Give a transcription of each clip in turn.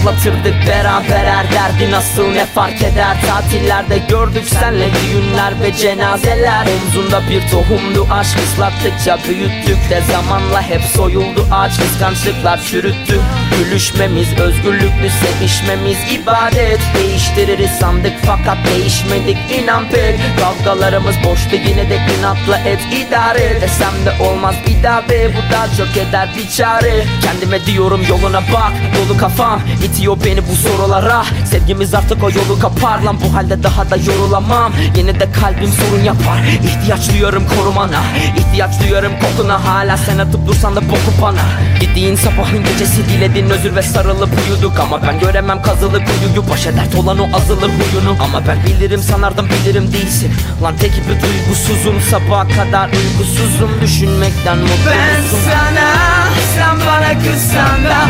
Bitirdik beraber her derdi nasıl ne fark eder? Tatillerde gördük senle düğünler ve cenazeler. Omzunda bir tohumdu aşk ıslattıkça büyüttük de Zamanla hep soyuldu. Ağaç kıskançlıklar çürüttü. Gülüşmemiz özgürlüklü sevişmemiz ibadet. Değiştiririz sandık fakat değişmedik inan pek. Kavgalarımız boştu yine de inatla et idare. Et Desem de olmaz bir daha be bu da çok eder bir çare. Kendime diyorum yoluna bak dolu kafam itiyor beni bu sorulara. Sevgimiz artık o yolu kapar lan bu halde daha da yorulamam. Yine de kalbim sorun yapar. İhtiyaç duyuyorum korumana ihtiyaç duyuyorum kokuna. Hala sen atıp dursan da boku bana. Gittiğin sabahın gecesi diledin özür ve sarılıp uyuduk. Ama ben göremem kazılı kuyuyu Baş dert olan o azılı huyunu. Ama ben bilirim sanardım bilirim değilsin. Lan tek bir duygusuzum sabaha kadar uykusuzum. Düşünmekten mutsuzum Ben sana sen bana kızsan da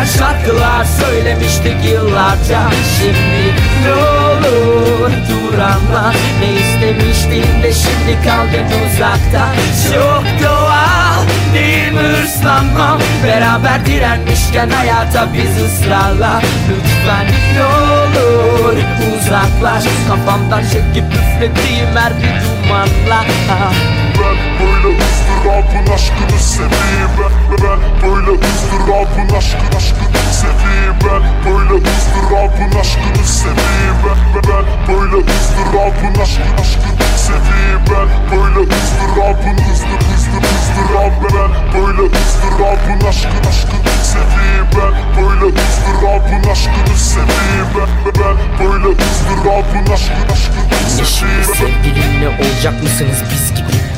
Beraber şarkılar söylemiştik yıllarca. Şimdi ne olur dur anla. Ne istemiştin de şimdi kaldın uzakta. Çok doğal değil mi hırslanmam Beraber direnmişken hayata biz ısrarla. Lütfen ne olur uzaklaş. Kafamdan çekip üflediğim her bir dumanla. Ah. Böyle ızdırabın aşkını seveyim ben, ben böyle ızdırabın aşkını aşkını seveyim ben böyle ızdırabın aşkını seveyim ben, ben böyle ızdırabın aşkını aşkını seveyim ben böyle ızdırabın ızdır ızdır ızdırab ben böyle ızdırabın aşkını aşkını seveyim ben böyle ızdırabın aşkını seveyim ben, ben böyle ızdırabın aşkını aşkını seveyim sevgilinle olacak mısınız biz gibi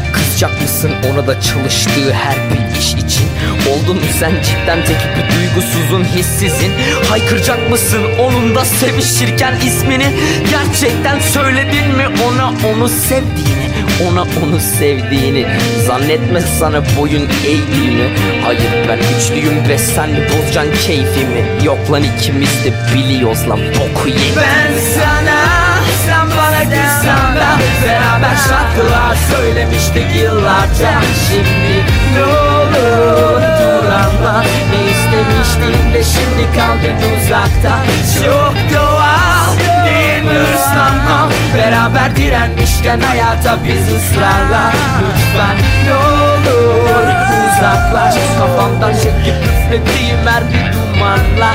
Mısın? Ona da çalıştığı her bir iş için. Oldun sen? Cidden tek bir duygusuzun hissizin. Haykıracak mısın? Onun da sevişirken ismini. Gerçekten söyledin mi? Ona onu sevdiğini. Ona onu sevdiğini. Zannetme sana boyun eğdiğini Hayır ben güçlüyüm ve sen bozacan keyfimi. Yok lan ikimiz de biliyoruz lan. Boku yedik Ben sana sen bana kızsan da Beraber şarkılar söylemiştik yıllarca. Şimdi ne olur dur anla Ne istemiştin de şimdi kaldın uzakta. Çok doğal değil mi hırslanmam Beraber direnmişken hayata biz ısrarla. Lütfen ne olur uzaklaş. Kafamdan çekip üflediğim her bir dumanla.